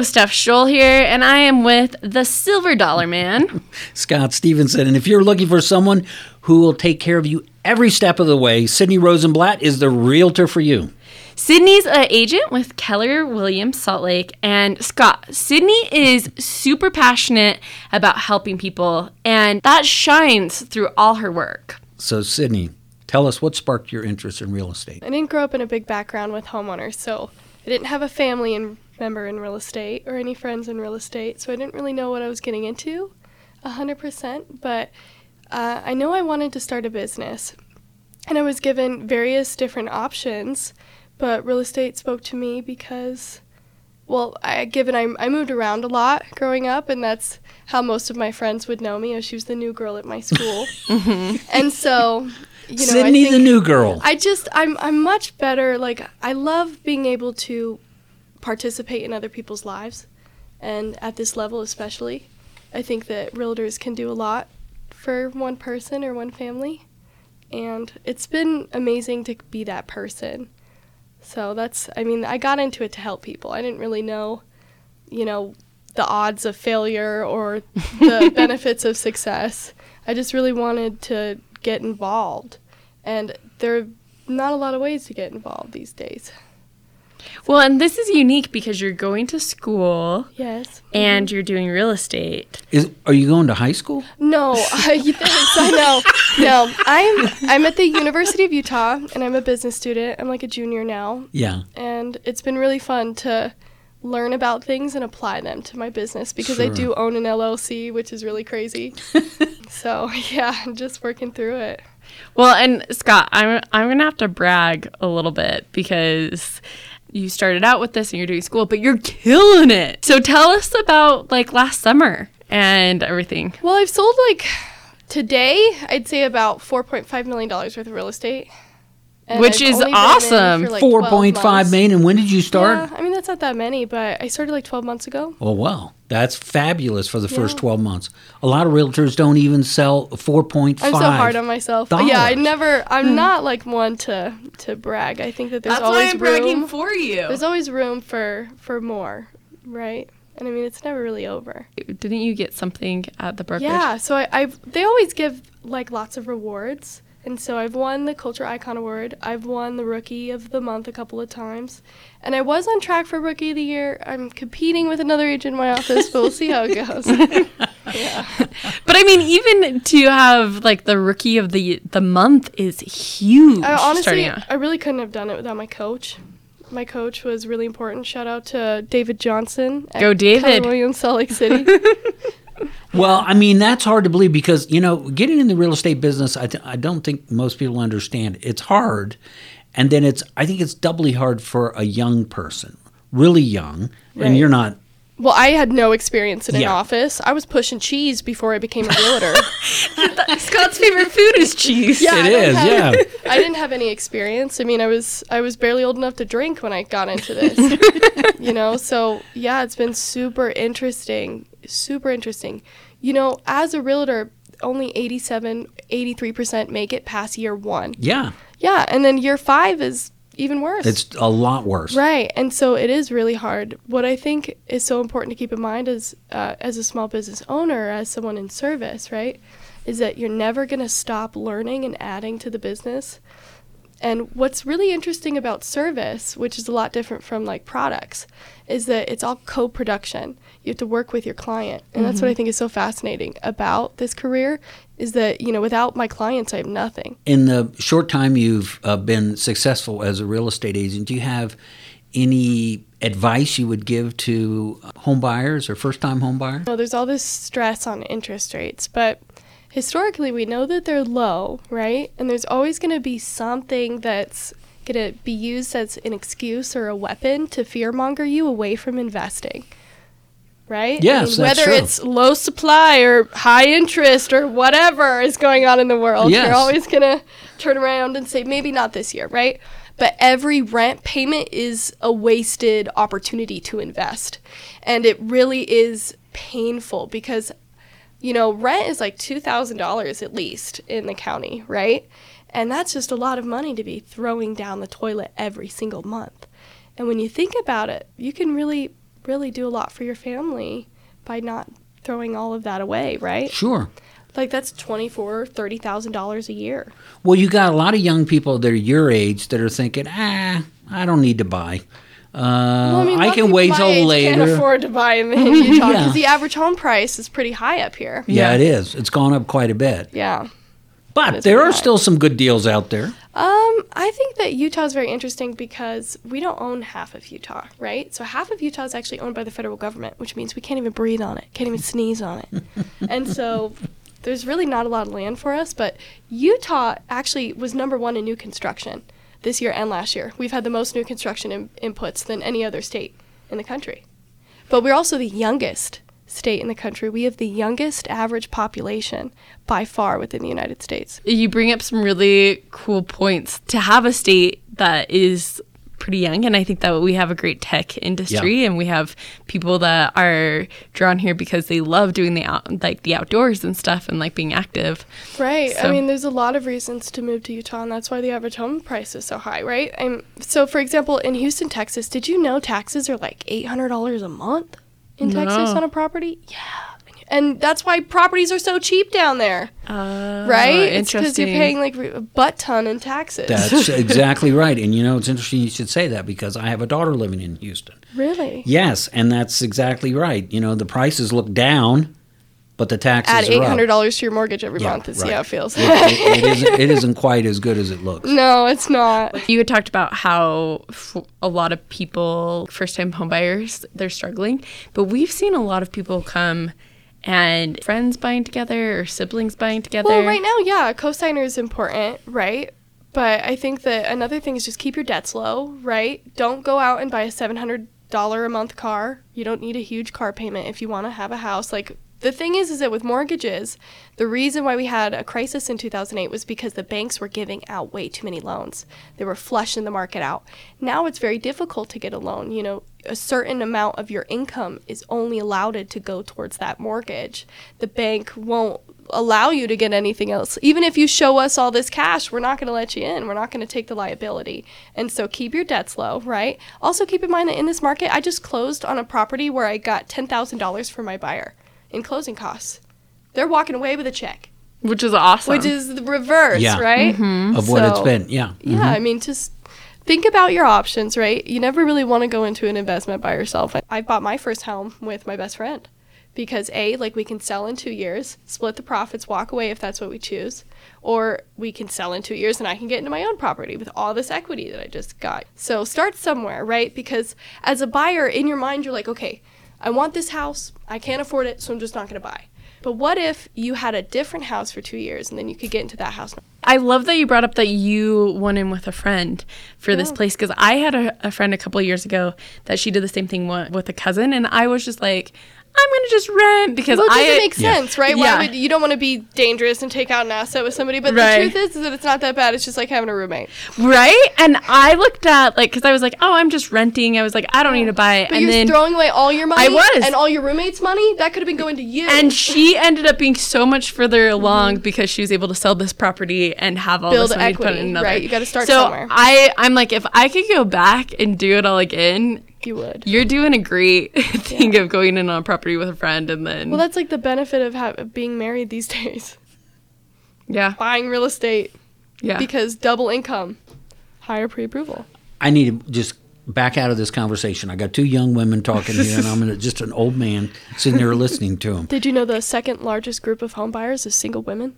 Hello, Steph Scholl here, and I am with the Silver Dollar Man. Scott Stevenson. And if you're looking for someone who will take care of you every step of the way, Sydney Rosenblatt is the realtor for you. Sydney's an agent with Keller Williams Salt Lake. And Scott, Sydney is super passionate about helping people, and that shines through all her work. So, Sydney, tell us what sparked your interest in real estate. I didn't grow up in a big background with homeowners, so I didn't have a family and member in real estate or any friends in real estate, so I didn't really know what I was getting into 100%. But uh, I know I wanted to start a business, and I was given various different options, but real estate spoke to me because. Well, I given I, I moved around a lot growing up, and that's how most of my friends would know me. As she was the new girl at my school, and so you know, I Sydney, the new girl. I just I'm I'm much better like I love being able to participate in other people's lives and at this level especially. I think that realtors can do a lot for one person or one family and it's been amazing to be that person. So that's I mean I got into it to help people. I didn't really know you know the odds of failure or the benefits of success. I just really wanted to get involved. And there are not a lot of ways to get involved these days. Well, and this is unique because you're going to school Yes. and you're doing real estate. Is, are you going to high school? No, I, thanks, I know. No, I'm I'm at the University of Utah and I'm a business student. I'm like a junior now, Yeah. and it's been really fun to learn about things and apply them to my business because I do own an LLC, which is really crazy. so yeah, I'm just working through it. Well, and Scott, I'm I'm gonna have to brag a little bit because you started out with this and you're doing school, but you're killing it. So tell us about like last summer and everything. Well, I've sold like today, I'd say about four point five million dollars worth of real estate, And Which I've is only been in awesome. for, like, Four 12 point five months. million. And when did you start? Yeah, I mean that's not that many, but I started like twelve months ago. Oh wow, that's fabulous for the first twelve months. A lot of realtors don't even sell four point five. I'm so hard on myself. But yeah, I never. I'm hmm. not like one to to brag. I think that there's always room. for you. There's always room for for more, right? And I mean, it's never really over. Didn't you get something at the brokerage? Yeah. So I, I've they always give like lots of rewards, and so I've won the Culture Icon Award. I've won the Rookie of the Month a couple of times, and I was on track for Rookie of the Year. I'm competing with another agent in my office, but we'll see how it goes. yeah. But I mean, even to have like the rookie of the the month is huge. I honestly. I really couldn't have done it without my coach. My coach was really important. Shout out to David Johnson. at Go, David. Keller Williams, Salt Lake City. Well, I mean that's hard to believe because you know getting in the real estate business, I, th- I don't think most people understand. It's hard, and then it's I think it's doubly hard for a young person, really young, Right. and you're not. well, I had no experience in an Yeah. office. I was pushing cheese before I became a realtor. Scott's favorite food is cheese. Yeah, It I is, have- yeah. I didn't have any experience. I mean, I was I was barely old enough to drink when I got into this. you know, so yeah, it's been super interesting, super interesting. You know, as a realtor, only 87, 83% make it past year 1. Yeah, Yeah, and then year 5 is even worse. it's a lot worse. Right, and so it is really hard. What I think is so important to keep in mind is, uh, as a small business owner, as someone in service, right, is that you're never going to stop learning and adding to the business. And what's really interesting about service, which is a lot different from like products, is that it's all co-production. You have to work with your client, and that's what I think is so fascinating about this career. Is that you know without my clients, I have nothing. In the short time you've uh, been successful as a real estate agent, do you have any advice you would give to home buyers or first time home buyers? know, there's all this stress on interest rates, but historically we know that they're low, right? And there's always going to be something that's going to be used as an excuse or a weapon to fearmonger you away from investing. Right? Yes, that's whether true. it's low supply or high interest or whatever is going on in the world, Yes. you're always going to turn around and say, maybe not this year, right? But every rent payment is a wasted opportunity to invest. And it really is painful because, you know, rent is like $2,000 at least in the county, right? And that's just a lot of money to be throwing down the toilet every single month. And when you think about it, you can really really do a lot for your family by not throwing all of that away, right? Sure. Like that's twenty four, thirty thousand dollars a year. Well, you got a lot of young people that are your age that are thinking, ah, I don't need to buy. Uh, Well, I, a lot of can wait till age later. Can't afford to buy in in Utah because Yeah. the average home price is pretty high up here. yeah, Yeah. it is. It's gone up quite a bit. Yeah. But there are high. still some good deals out there. Um, I think that Utah is very interesting because we don't own half of Utah, right? So half of Utah is actually owned by the federal government, which means we can't even breathe on it, can't even sneeze on it. and so there's really not a lot of land for us, but Utah actually was number one in new construction this year and last year. We've had the most new construction in- inputs than any other state in the country. But we're also the youngest state in the country. We have the youngest average population by far within the United States. You bring up some really cool points to have a state that is pretty young and I think that we have a great tech industry and we have people that are drawn here because they love doing the out, like the outdoors and stuff and like being active. Right. I mean, there's a lot of reasons to move to Utah, and that's why the average home price is so high, right? And so, for example, in Houston, Texas, did you know taxes are like eight hundred dollars a month in Texas on a property? Yeah. And that's why properties are so cheap down there, Uh, right? It's because you're paying like a butt ton in taxes. That's exactly right. And you know, it's interesting you should say that because I have a daughter living in Houston. really Yes, and that's exactly right. You know, the prices look down, but the taxes add are eight up. hundred dollars to your mortgage every Yeah, month and see how it feels. It, it, it, isn't, it isn't quite as good as it looks. no, it's not. You had talked about how f- a lot of people, first time homebuyers, they're struggling. But we've seen a lot of people come and friends buying together or siblings buying together. Well, right now, yeah, cosigner is important, right? But I think that another thing is just keep your debts low, right? Don't go out and buy a seven hundred dollar a month car. You don't need a huge car payment if you want to have a house. Like the thing is, is that with mortgages, the reason why we had a crisis in 2008 was because the banks were giving out way too many loans. They were flushing the market out. Now it's very difficult to get a loan. You know, a certain amount of your income is only allowed to go towards that mortgage. The bank won't allow you to get anything else. Even if you show us all this cash, we're not going to let you in. We're not going to take the liability. And so keep your debts low, right? Also keep in mind that in this market, I just closed on a property where I got $10,000 for my buyer in closing costs. They're walking away with a check, which is awesome. which is the reverse, Yeah. right? Mm-hmm. Of what it's been, yeah. Yeah, mm-hmm. I mean, just think about your options, right? You never really want to go into an investment by yourself. I- bought my first home with my best friend because A, like we can sell in two years, split the profits, walk away if that's what we choose, or we can sell in two years and I can get into my own property with all this equity that I just got. So start somewhere, right? Because as a buyer, in your mind, you're like, okay, I want this house, I can't afford it, so I'm just not going to buy. But what if you had a different house for two years and then you could get into that house? I love that you brought up that you went in with a friend for this place because I had a, a friend a couple of years ago that she did the same thing with a cousin, and I was just like, I'm gonna just rent because Well, it doesn't I make Yeah. sense, right? Yeah. Why would you don't want to be dangerous and take out an asset with somebody? But Right. the truth is, is that it's not that bad. It's just like having a roommate. right, and I looked at like because I was like, oh, I'm just renting. I was like, I don't need to buy, it. But and you're then throwing away all your money. I was. and all your roommates' money. That could have been going to you. and she ended up being so much further along because she was able to sell this property and have all Mm-hmm. Build this money to put in equity, another. right, you gotta start so somewhere. I, I'm like, if I could go back and do it all again, you would. you're doing a great thing of going in on a property with a friend and then Well, that's like the benefit of, ha- of being married these days. yeah, Buying real estate yeah. because double income, higher pre-approval. I need to just back out of this conversation. I got two young women talking here, and I'm just an old man sitting there listening to them. Did you know the second largest group of home buyers is single women?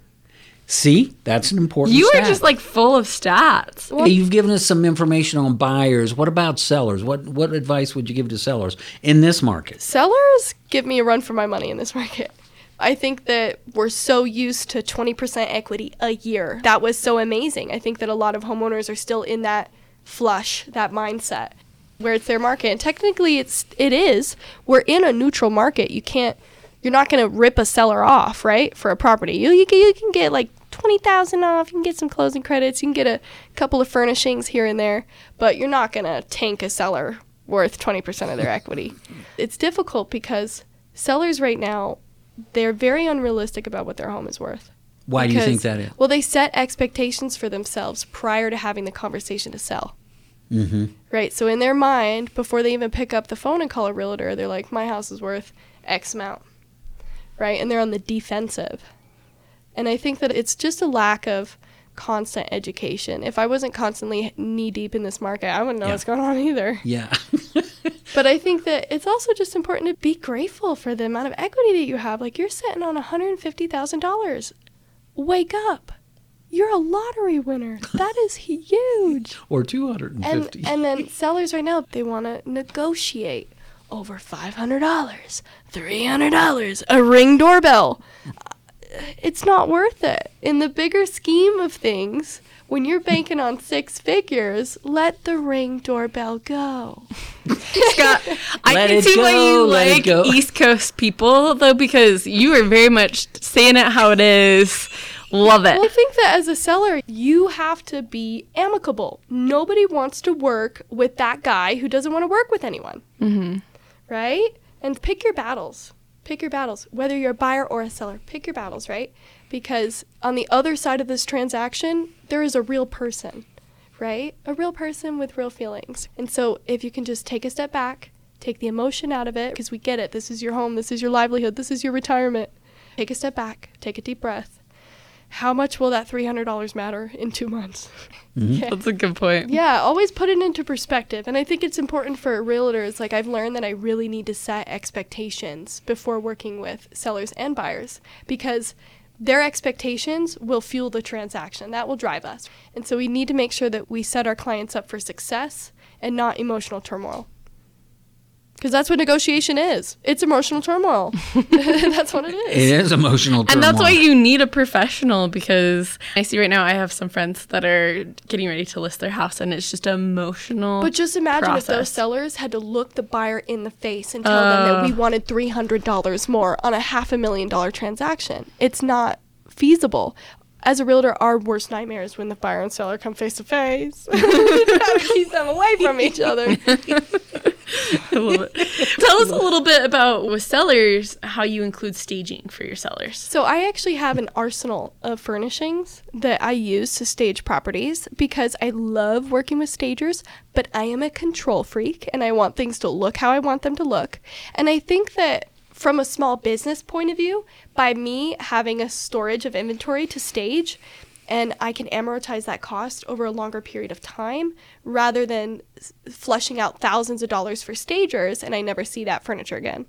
See, that's an important. you are just like full of stats. Hey, you've given us some information on buyers. What about sellers? What what advice would you give to sellers in this market? Sellers give me a run for my money in this market. I think that we're so used to 20% equity a year. That was so amazing. I think that a lot of homeowners are still in that flush, that mindset where it's their market. And technically it's it is. We're in a neutral market. You can't you're not going to rip a seller off, right? For a property. You you can, you can get like 20,000 off. You can get some closing credits. You can get a couple of furnishings here and there, but you're not going to tank a seller worth 20% of their equity. It's difficult because sellers right now they're very unrealistic about what their home is worth. Why do you think that is? Well, they set expectations for themselves prior to having the conversation to sell. Mm-hmm. Right. So in their mind, before they even pick up the phone and call a realtor, they're like, my house is worth X amount. Right. And they're on the defensive. And I think that it's just a lack of constant education. If I wasn't constantly knee deep in this market, I wouldn't know Yeah. what's going on either. Yeah. But I think that it's also just important to be grateful for the amount of equity that you have. Like you're sitting on $150,000. Wake up. You're a lottery winner. That is huge. or 250. And and then sellers right now they want to negotiate over five hundred dollars, three hundred dollars, a ring doorbell. Uh, It's not worth it in the bigger scheme of things. When you're banking on six figures, let the ring doorbell go. Scott, I Let can it see why you let like. East Coast people though, because you are very much saying it how it is. Love it. Well, I think that as a seller, you have to be amicable. Nobody wants to work with that guy who doesn't want to work with anyone. Mm-hmm. Right? And pick your battles. Pick your battles. Whether you're a buyer or a seller, pick your battles, right? Because on the other side of this transaction, there is a real person, right? A real person with real feelings. And so if you can just take a step back, take the emotion out of it, because we get it. This is your home, this is your livelihood, this is your retirement. Take a step back, take a deep breath how much will that $300 matter in two months? Mm-hmm. Yeah. That's a good point. Yeah, always put it into perspective. And I think it's important for realtors. Like, I've learned that I really need to set expectations before working with sellers and buyers because their expectations will fuel the transaction. That will drive us. And so we need to make sure that we set our clients up for success and not emotional turmoil. Because that's what negotiation is it's emotional turmoil. that's what it is. it is emotional And that's why you need a professional because I see right now I have some friends that are getting ready to list their house and it's just emotional. But just imagine if those sellers had to look the buyer in the face and tell them that we oh. wanted three hundred dollars more on a half a million dollar transaction. It's not feasible. As a realtor, our worst nightmare is when the buyer and seller come face to face. We try to keep them away from each other. I love it. Tell us a little bit about with sellers how you include staging for your sellers. So I actually have an arsenal of furnishings that I use to stage properties because I love working with stagers, but I am a control freak and I want things to look how I want them to look. And I think that from a small business point of view, by me having a storage of inventory to stage, and I can amortize that cost over a longer period of time rather than flushing out thousands of dollars for stagers and I never see that furniture again.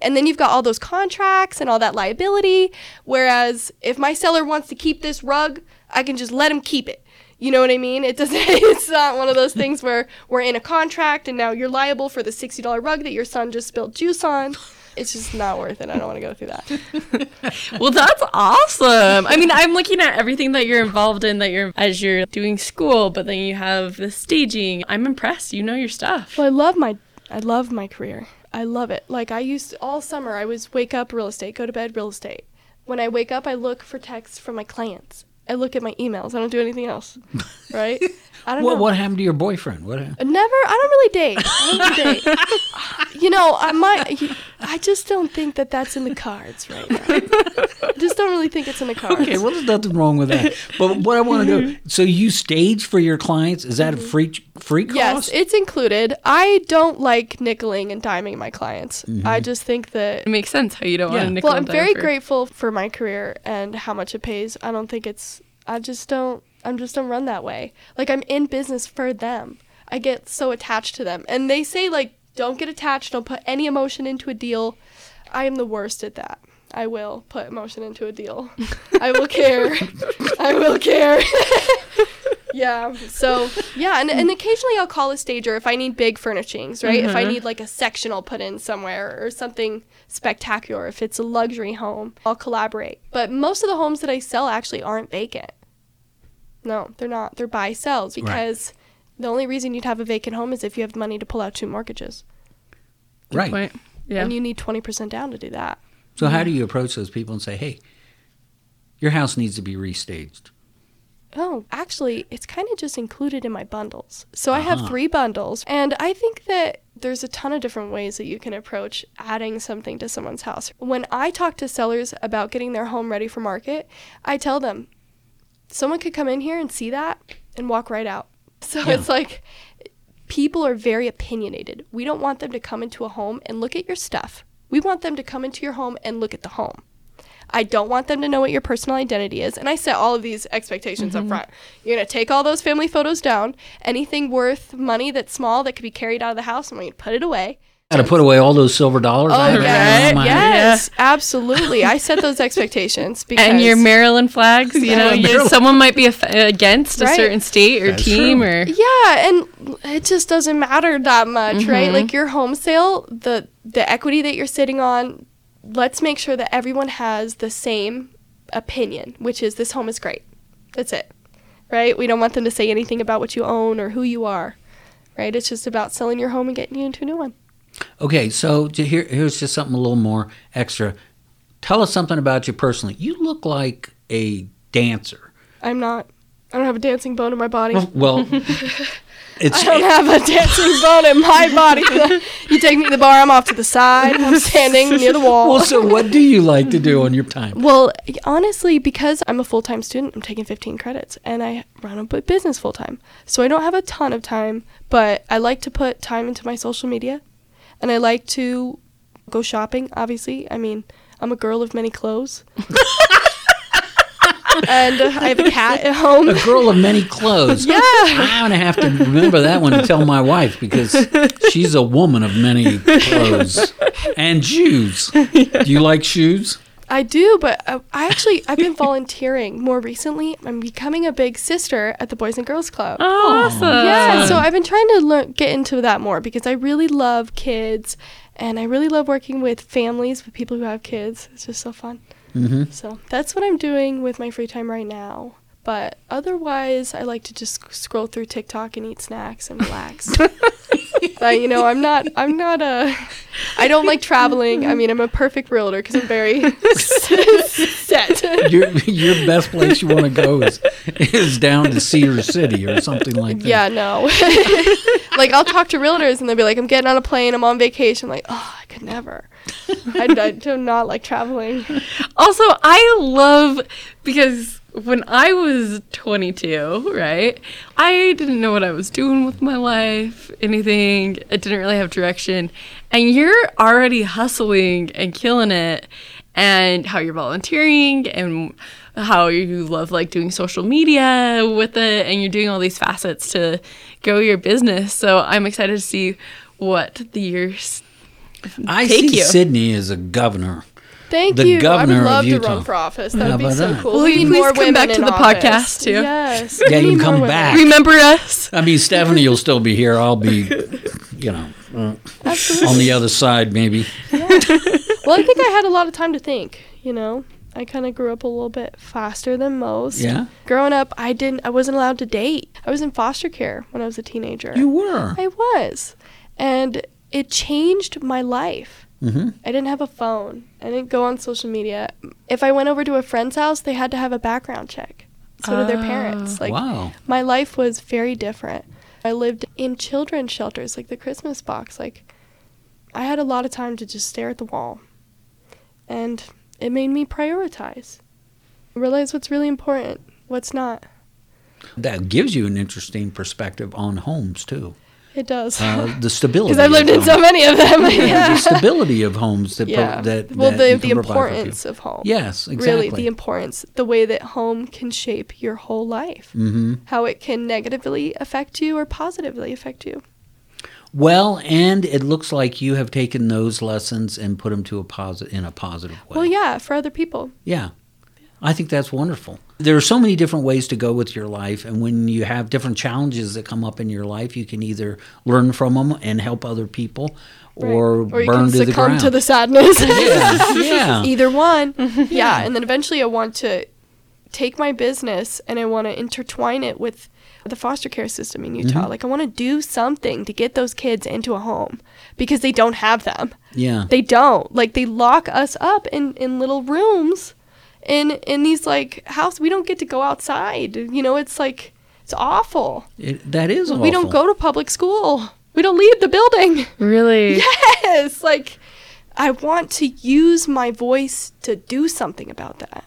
And then you've got all those contracts and all that liability. Whereas if my seller wants to keep this rug, I can just let him keep it. You know what I mean? It doesn't. It's not one of those things where we're in a contract and now you're liable for the sixty dollar rug that your son just spilled juice on. It's just not worth it. I don't want to go through that. Well, that's awesome. I mean, I'm looking at everything that you're involved in that you're as you're doing school, but then you have the staging. I'm impressed. You know your stuff. Well, I love my I love my career. I love it. Like I used to, all summer I was wake up real estate, go to bed real estate. When I wake up, I look for texts from my clients. I look at my emails. I don't do anything else. Right? I don't What, know. what happened to your boyfriend? What happened? Never. I don't really date. I don't really date. you know, I might. I just don't think that that's in the cards right now. I just don't really think it's in the cards. Okay, well, there's nothing wrong with that. But what I want to know, so you stage for your clients? Is that a mm-hmm. free free cost? Yes, it's included. I don't like nickeling and diming my clients. Mm-hmm. I just think that It makes sense how you don't Yeah. want to nickel Well, I'm and very for- grateful for my career and how much it pays. I don't think it's. I just don't. I'm just don't run that way. Like I'm in business for them. I get so attached to them, and they say like, don't get attached. Don't put any emotion into a deal. I am the worst at that. I will put emotion into a deal. I will care. I will care. yeah. So yeah, and, and occasionally I'll call a stager if I need big furnishings, right? If I mm-hmm. need like a sectional put in somewhere or something spectacular. If it's a luxury home, I'll collaborate. But most of the homes that I sell actually aren't vacant. No, they're not. They're buy sells because the only reason you'd have a vacant home is if you have money to pull out two mortgages. right. Point. Yeah. And you need 20% down to do that. So how do you approach those people and say, "Hey, your house needs to be restaged"? Oh, actually, it's kind of just included in my bundles. So I have Uh-huh. three bundles, and I think that there's a ton of different ways that you can approach adding something to someone's house. When I talk to sellers about getting their home ready for market, I tell them someone could come in here and see that and walk right out. So Yeah. it's like people are very opinionated. We don't want them to come into a home and look at your stuff. We want them to come into your home and look at the home. I don't want them to know what your personal identity is. And I set all of these expectations up mm-hmm. front. You're going to take all those family photos down. Anything worth money that's small that could be carried out of the house, I'm going to put it away. Got to put away all those silver dollars. I Oh, have yes, hanging my- yes, absolutely. I set those expectations because And your Maryland flags, you know, you, someone might be af- against a Right. certain state or That's team true. or Yeah, and it just doesn't matter that much, right? Mm-hmm. Like your home sale, the the equity that you're sitting on, let's make sure that everyone has the same opinion, which is this home is great. That's it. Right? We don't want them to say anything about what you own or who you are. Right? It's just about selling your home and getting you into a new one. Okay, so to here, here's just something a little more extra. Tell us something about you personally. You look like a dancer. I'm not I don't have a dancing bone in my body. Well, it's I don't have a dancing bone in my body. you take me to the bar, I'm off to the side. I'm standing near the wall. well. So, what do you like to do on your time? Well, honestly, because I'm a full time student, I'm taking 15 credits and I run a business full time. So I don't have a ton of time, but I like to put time into my social media and I like to go shopping, obviously. I mean, I'm a girl of many clothes. and uh, I have a cat at home. A girl of many clothes. Yeah. I'm gonna have to remember that one to tell my wife because she's a woman of many clothes and shoes. Do you like shoes? I do, but uh, I actually I've been volunteering more recently. I'm becoming a big sister at the Boys and Girls Club. Oh, awesome. Yeah, so I've been trying to learn, get into that more because I really love kids and I really love working with families, with people who have kids. It's just so fun. Mm-hmm. So that's what I'm doing with my free time right now. But otherwise, I like to just scroll through TikTok and eat snacks and relax. but you know, I'm not. I'm not a. I don't like traveling. I mean, I'm a perfect realtor because I'm very set. Your your best place you want to go is is down to Cedar City or something like that. Yeah, no. like I'll talk to realtors and they'll be like, "I'm getting on a plane. I'm on vacation." I'm like, oh, I could never. I, I do not like traveling. Also, I love because when I was 22, right, I didn't know what I was doing with my life, anything. I didn't really have direction. And you're already hustling and killing it, and how you're volunteering and how you love like doing social media with it, and you're doing all these facets to grow your business. So I'm excited to see what the years. I Take see you. Sydney as a governor. Thank The you. I governor would of love to Utah. run for office. That would be so that? cool. Will We you need please more come women back to in the office. podcast, too? Yes. Yeah, you can come women. back. Remember us? I mean, Stephanie you'll still be here. I'll be, you know, uh, on the other side maybe. Well, I think I had a lot of time to think. You know, I kind of grew up a little bit faster than most. Yeah, Growing up, I didn't. I wasn't allowed to date. I was in foster care when I was a teenager. you were. I was, and it changed my life. Hmm I didn't have a phone. I didn't go on social media. If I went over to a friend's house, they had to have a background check. So did their parents. Like wow. my life was very different. I lived in children's shelters, like the Christmas box. Like I had a lot of time to just stare at the wall, and it made me prioritize. Realize what's really important, what's not. That gives you an interesting perspective on homes too. It does. Uh, the stability. Because I've lived in so many of them. Yeah, yeah. the stability of homes that pro- that well, that the the can provide for importance of home. Yes, exactly. Really, the importance, the way that home can shape your whole life, hmm how it can negatively affect you or positively affect you. Well, and it looks like you have taken those lessons and put them to a posit- in a positive way. Well, yeah, for other people. Yeah. I think that's wonderful. There are so many different ways to go with your life, and when you have different challenges that come up in your life, you can either learn from them and help other people, or, Right. or you burn can to the succumb ground. to the sadness. yeah, yeah. Either one. yeah, and then eventually I want to take my business and I want to intertwine it with the foster care system in Utah. Mm-hmm. Like I want to do something to get those kids into a home because they don't have them. yeah. They don't. Like they lock us up in in little rooms in in these like house we don't get to go outside. You know, it's like it's awful. It, that is awful. We don't go to public school. We don't leave the building. Really? Yes, like I want to use my voice to do something about that.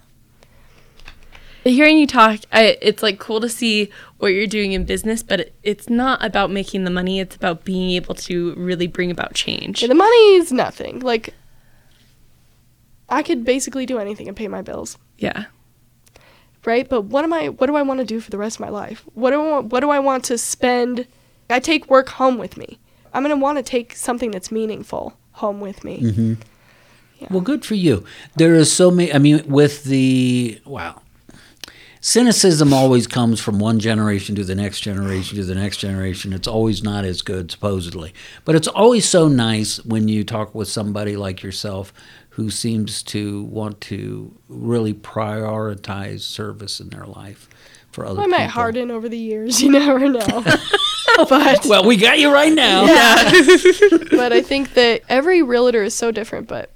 Hearing you talk, I, it's like cool to see what you're doing in business, but it, it's not about making the money. It's about being able to really bring about change. Yeah, the money is nothing. Like, I could basically do anything and pay my bills, Yeah. right? But what am I? What do I want to do for the rest of my life? What do I want? What do I want to spend? I take work home with me. I'm gonna want to take something that's meaningful home with me. Mm-hmm. Well, good for you. There is so many. I mean, with the wow, cynicism always comes from one generation to the next generation to the next generation. It's always not as good, supposedly. But it's always so nice when you talk with somebody like yourself who seems to want to really prioritize service in their life for other I people. might harden over the years. You never know. but Well, we got you right now. Yeah. but I think that every realtor is so different, but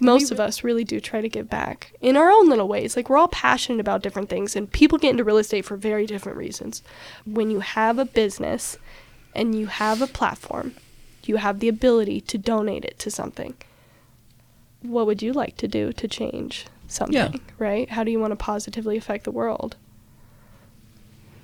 most of us really do try to give back in our own little ways. Like we're all passionate about different things and people get into real estate for very different reasons. When you have a business and you have a platform, you have the ability to donate it to something. What would you like to do to change something, right? How do you want to positively affect the world?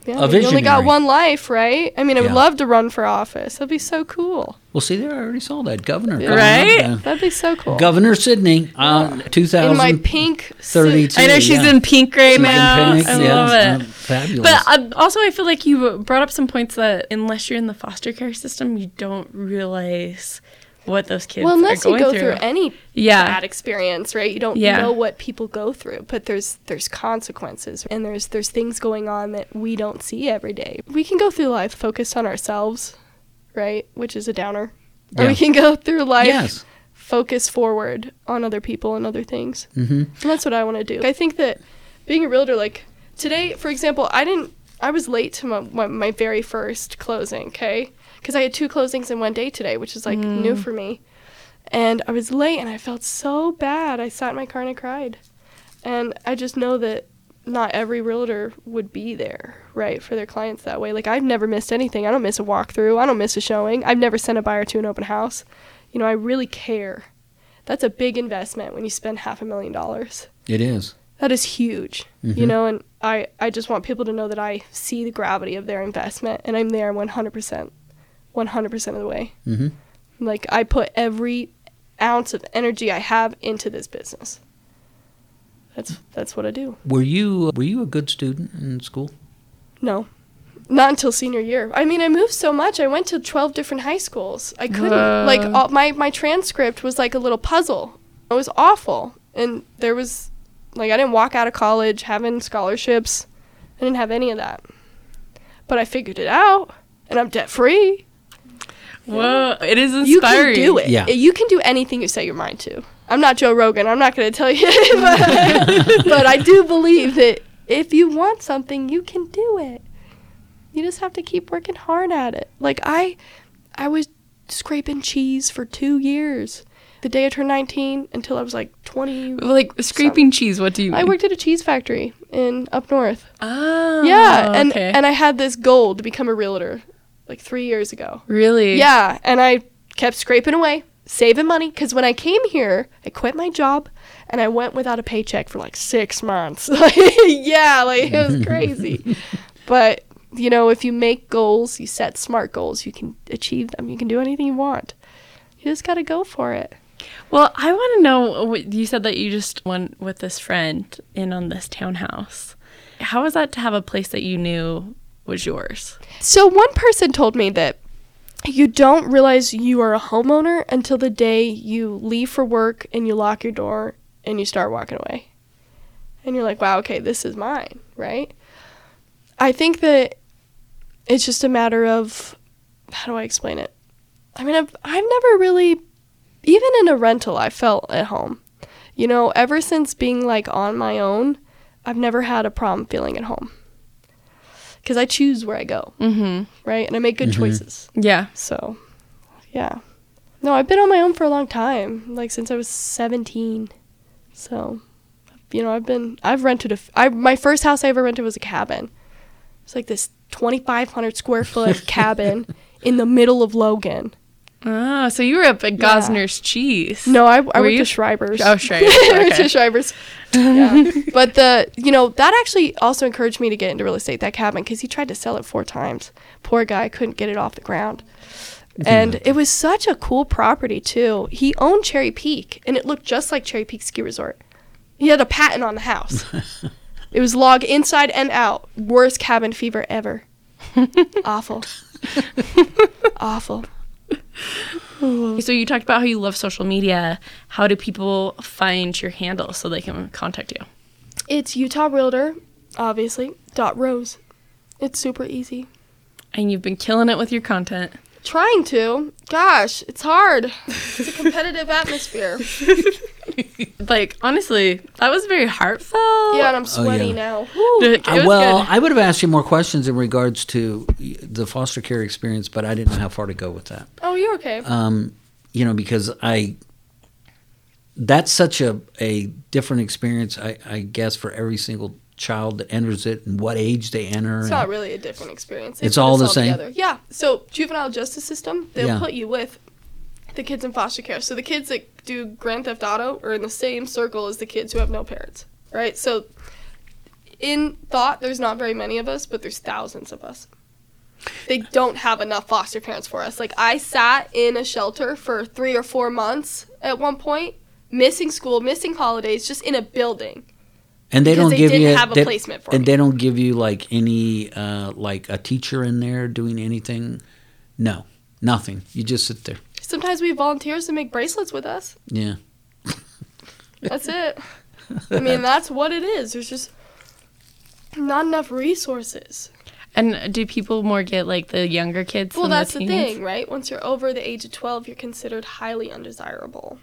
Yeah, A I mean, you only got one life, right? I mean, I would Yeah. love to run for office. That'd be so cool. Well, see there, I already saw that governor. up, Right? uh, That'd be so cool. Governor Sydney, uh, two in my pink suit. I know she's yeah. in pink right She's now. pink, I yeah, love uh, it. fabulous. But uh, also, I feel like you brought up some points that unless you're in the foster care system, you don't realize what those kids Well, unless you go through. through any Yeah. bad experience, right? You don't Yeah. know what people go through, but there's there's consequences and there's there's things going on that we don't see every day. We can go through life focused on ourselves, right? Which is a downer. Or we can go through life yes. focus forward on other people and other things. Mm-hmm. And that's what I want to do. I think that being a realtor, like today, for example, I didn't, I was late to my, my, my very first closing, okay? Because I had two closings in one day today, which is like new mm. for me. And I was late and I felt so bad. I sat in my car and I cried. And I just know that not every realtor would be there, right, for their clients that way. Like, I've never missed anything. I don't miss a walkthrough, I don't miss a showing. I've never sent a buyer to an open house. You know, I really care. That's a big investment when you spend half a million dollars It is. that is huge you mm-hmm. know and I, I just want people to know that i see the gravity of their investment and i'm there 100% 100% of the way. Mm-hmm. like i put every ounce of energy i have into this business. That's that's what i do. Were you were you a good student in school? no. Not until senior year. I mean i moved so much i went to 12 different high schools. I couldn't like all, my, my transcript was like a little puzzle. It was awful. And there was like i didn't walk out of college having scholarships. I didn't have any of that. But i figured it out and i'm debt free Whoa, it is inspiring. you can do it Yeah. you can do anything you set your mind to i'm not joe rogan i'm not going to tell you but, but i do believe that if you want something you can do it you just have to keep working hard at it like i i was scraping cheese for two years the day i turned 19 until i was like 20 Like scraping cheese. What do you mean? i worked at a cheese factory in up north Oh, yeah and okay. and i had this goal to become a realtor like three years ago really, yeah, and I kept scraping away, saving money. Because when I came here, I quit my job and I went without a paycheck for like six months. yeah, like it was crazy. but you know, if you make goals, you set smart goals, you can achieve them. You can do anything you want. You just got to go for it. Well, I want to know. You said that you just went with this friend in on this townhouse. How was that to have a place that you knew was yours? So one person told me that you don't realize you are a homeowner until the day you leave for work and you lock your door and you start walking away. And you're like, wow, okay, this is mine, right? I think that it's just a matter of how do I explain it? I mean, I've, I've never really, even in a rental, I felt at home. You know, ever since being like on my own, I've never had a problem feeling at home. Because I choose where I go Mm-hmm. right? And I make good Mhm. choices. Yeah. So, yeah. No, I've been on my own for a long time, like since I was 17. So, you know, I've been I've rented a f- I my first house I ever rented was a cabin. It's like this 2500 square foot cabin in the middle of Logan. Oh, so you were up at Gossner's Cheese. No, I, I Were went you? to Schreiber's. Oh, Schreiber's, I went to Schreiber's. Yeah. but the, you know, that actually also encouraged me to get into real estate, that cabin, because he tried to sell it four times. Poor guy couldn't get it off the ground. Mm. And it was such a cool property, too. He owned Cherry Peak, and it looked just like Cherry Peak Ski Resort. He had a patent on the house. it was log inside and out. Worst cabin fever ever. Awful. Awful. So you talked about how you love social media. How do people find your handle so they can contact you? It's Utah Realtor, obviously, dot rose. It's super easy. And you've been killing it with your content. Trying to. Gosh, it's hard. It's a competitive atmosphere. Like honestly, that was very heartfelt. Yeah, and I'm sweaty yeah. now. Whew. It Uh, well, good. I would have asked you more questions in regards to the foster care experience, but I didn't know how far to go with that. Oh, you're okay. Um, you know, because I that's such a a different experience, I, I guess, for every single child that enters it and what age they enter. it's not really a different experience. They It's all the same? together. Yeah. So juvenile justice system, they'll Yeah. put you with the kids in foster care. So the kids that do Grand Theft Auto are in the same circle as the kids who have no parents, right? So in thought, there's not very many of us, but there's thousands of us. They don't have enough foster parents for us. Like I sat in a shelter for three or four months at one point, missing school, missing holidays, just in a building. And they don't they give didn't you have a they- placement for and me. they don't give you like any uh, like a teacher in there doing anything. No, nothing. You just sit there. Sometimes we have volunteers to make bracelets with us. Yeah. That's it. I mean, that's what it is. There's just not enough resources. And do people more get like the younger kids? Well, than that's the teens? thing, right? Once you're over the age of 12, you're considered highly undesirable.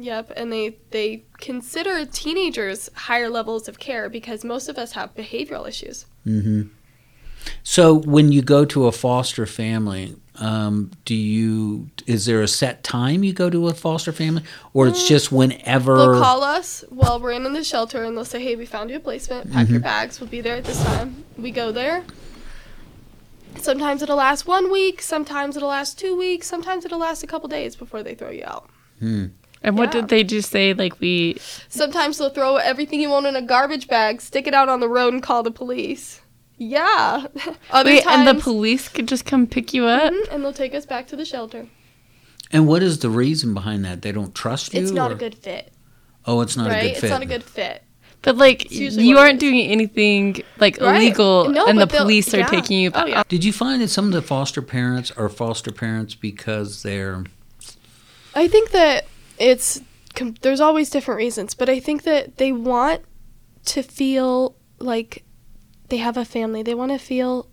Yep, and they they consider teenagers higher levels of care because most of us have behavioral issues. Mm-hmm. So when you go to a foster family, um, do you is there a set time you go to a foster family, or it's just whenever? They'll call us while we're in the shelter and they'll say, "Hey, we found you a placement. Pack Mm-hmm. your bags. We'll be there at this time." We go there. Sometimes it'll last one week. Sometimes it'll last two weeks. Sometimes it'll last a couple days before they throw you out. Hmm. And what Yeah. did they just say? Like we Sometimes they'll throw everything you own in a garbage bag, stick it out on the road, and call the police. Yeah. Other wait, times, and the police could just come pick you up. Mhm, and they'll take us back to the shelter. And what is the reason behind that? They don't trust you. It's not a good fit, Oh, it's not right? a good fit. It's not a good fit. But like you aren't doing anything like Right. illegal, No, and the police are yeah. taking you Oh, yeah. Did you find that some of the foster parents are foster parents because they're I think that it's com- there's always different reasons, but I think that they want to feel like they have a family. They want to feel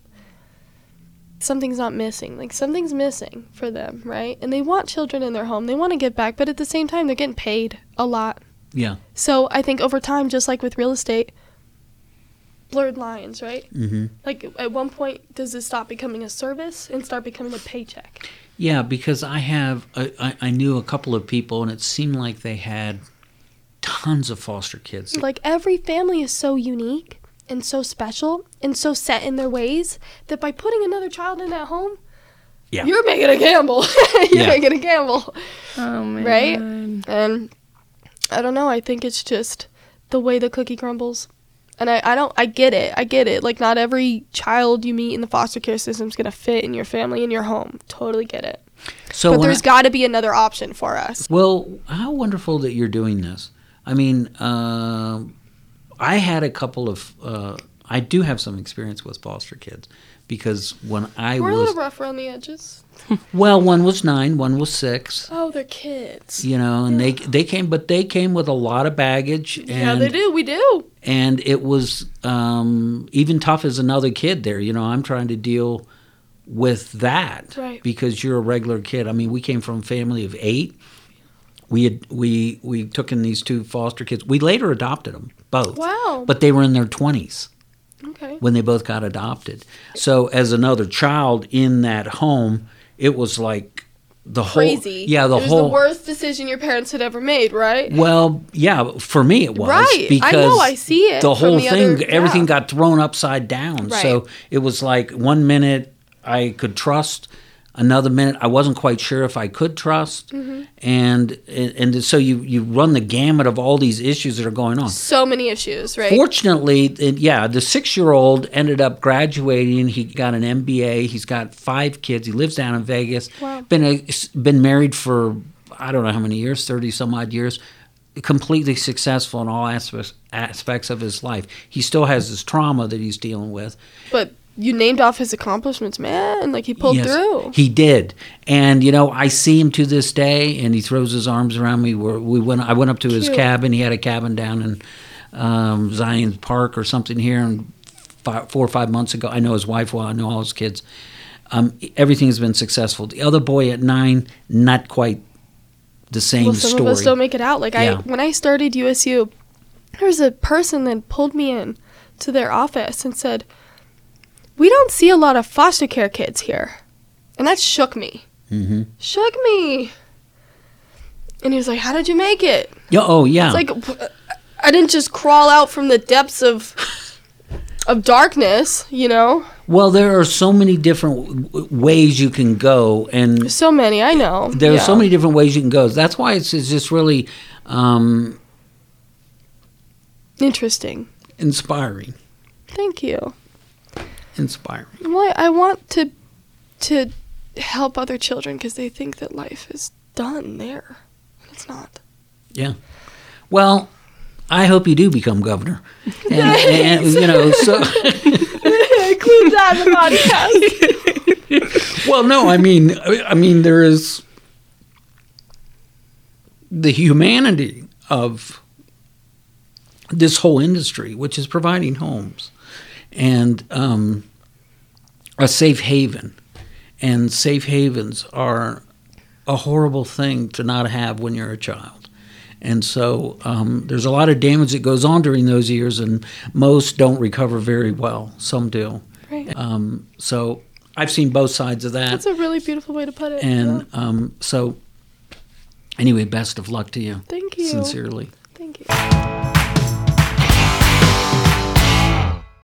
something's not missing. Like something's missing for them, right? And they want children in their home. They want to get back, but at the same time they're getting paid a lot. yeah? So I think over time just like with real estate blurred lines, right? hmm Like at one point does it stop becoming a service and start becoming a paycheck? Yeah, because I have I, I, I knew a couple of people, and it seemed like they had tons of foster kids. Like every family is so unique and so special and so set in their ways that by putting another child in that home, Yeah. you're making a gamble. you're Yeah. making a gamble, Oh man. right? And I don't know. I think it's just the way the cookie crumbles. And I, I don't I get it. I get it. Like not every child you meet in the foster care system is gonna fit in your family in your home. Totally get it. So but there's got to be another option for us. Well, how wonderful that you're doing this. I mean, uh, I had a couple of. Uh, I do have some experience with foster kids because when I We're a was little rough around the edges. well, one was nine, one was six. Oh, they're kids. You know, and they they came, but they came with a lot of baggage, and yeah, they do. We do. and it was um, even tough as another kid there. You know, I'm trying to deal with that Right. because you're a regular kid. I mean, we came from a family of eight. We had we we took in these two foster kids. We later adopted them both. Wow. But they were in their twenties Okay. when they both got adopted. So as another child in that home, it was like the Crazy. whole yeah the it was whole the worst decision your parents had ever made, right? well, yeah, for me it was Right. because I know, I see it The whole the thing, other- everything yeah. got thrown upside down. So it was like one minute I could trust Another minute, I wasn't quite sure if I could trust, Mm-hmm. and and so you you run the gamut of all these issues that are going on. So many issues, right? Fortunately, it- yeah, the six-year-old ended up graduating. He got an MBA. He's got five kids. He lives down in Vegas. Wow. Been a, been married for I don't know how many years, thirty some odd years. Completely successful in all aspects aspects of his life. He still has his trauma that he's dealing with. But you named off his accomplishments, man. Like he pulled Yes, through. He did, and you know I see him to this day, and he throws his arms around me. Where we went, I went up to his cabin. He had a cabin down in um, Zion Park or something here, and five, four or five months ago, I know his wife well. I know all his kids. Um, everything has been successful. The other boy at nine, not quite the same well, some story. of us don't make it out. Like I, when I started USU, there was a person that pulled me in to their office and said, "We don't see a lot of foster care kids here," and that shook me. hmm Shook me. And he was like, "How did you make it?" Yeah, oh yeah. It's like I didn't just crawl out from the depths of of darkness, you know. well, there are so many different w- ways you can go, and So many, I know. there are so many different ways you can go. That's why it's, it's just really um, interesting. inspiring. Thank you. Inspiring. Well, I want to to help other children because they think that life is done there. and It's not. Yeah. Well, I hope you do become governor. And, and you know, so Include that in the podcast. well, no, I mean, I mean, there is the humanity of this whole industry, which is providing homes and um, a safe haven. And safe havens are a horrible thing to not have when you're a child. And so um, there's a lot of damage that goes on during those years, and most don't recover very well. Some do. Right. Um, so I've seen both sides of that. That's a really beautiful way to put it. and yeah. um, so, anyway, best of luck to you. Thank you. Sincerely.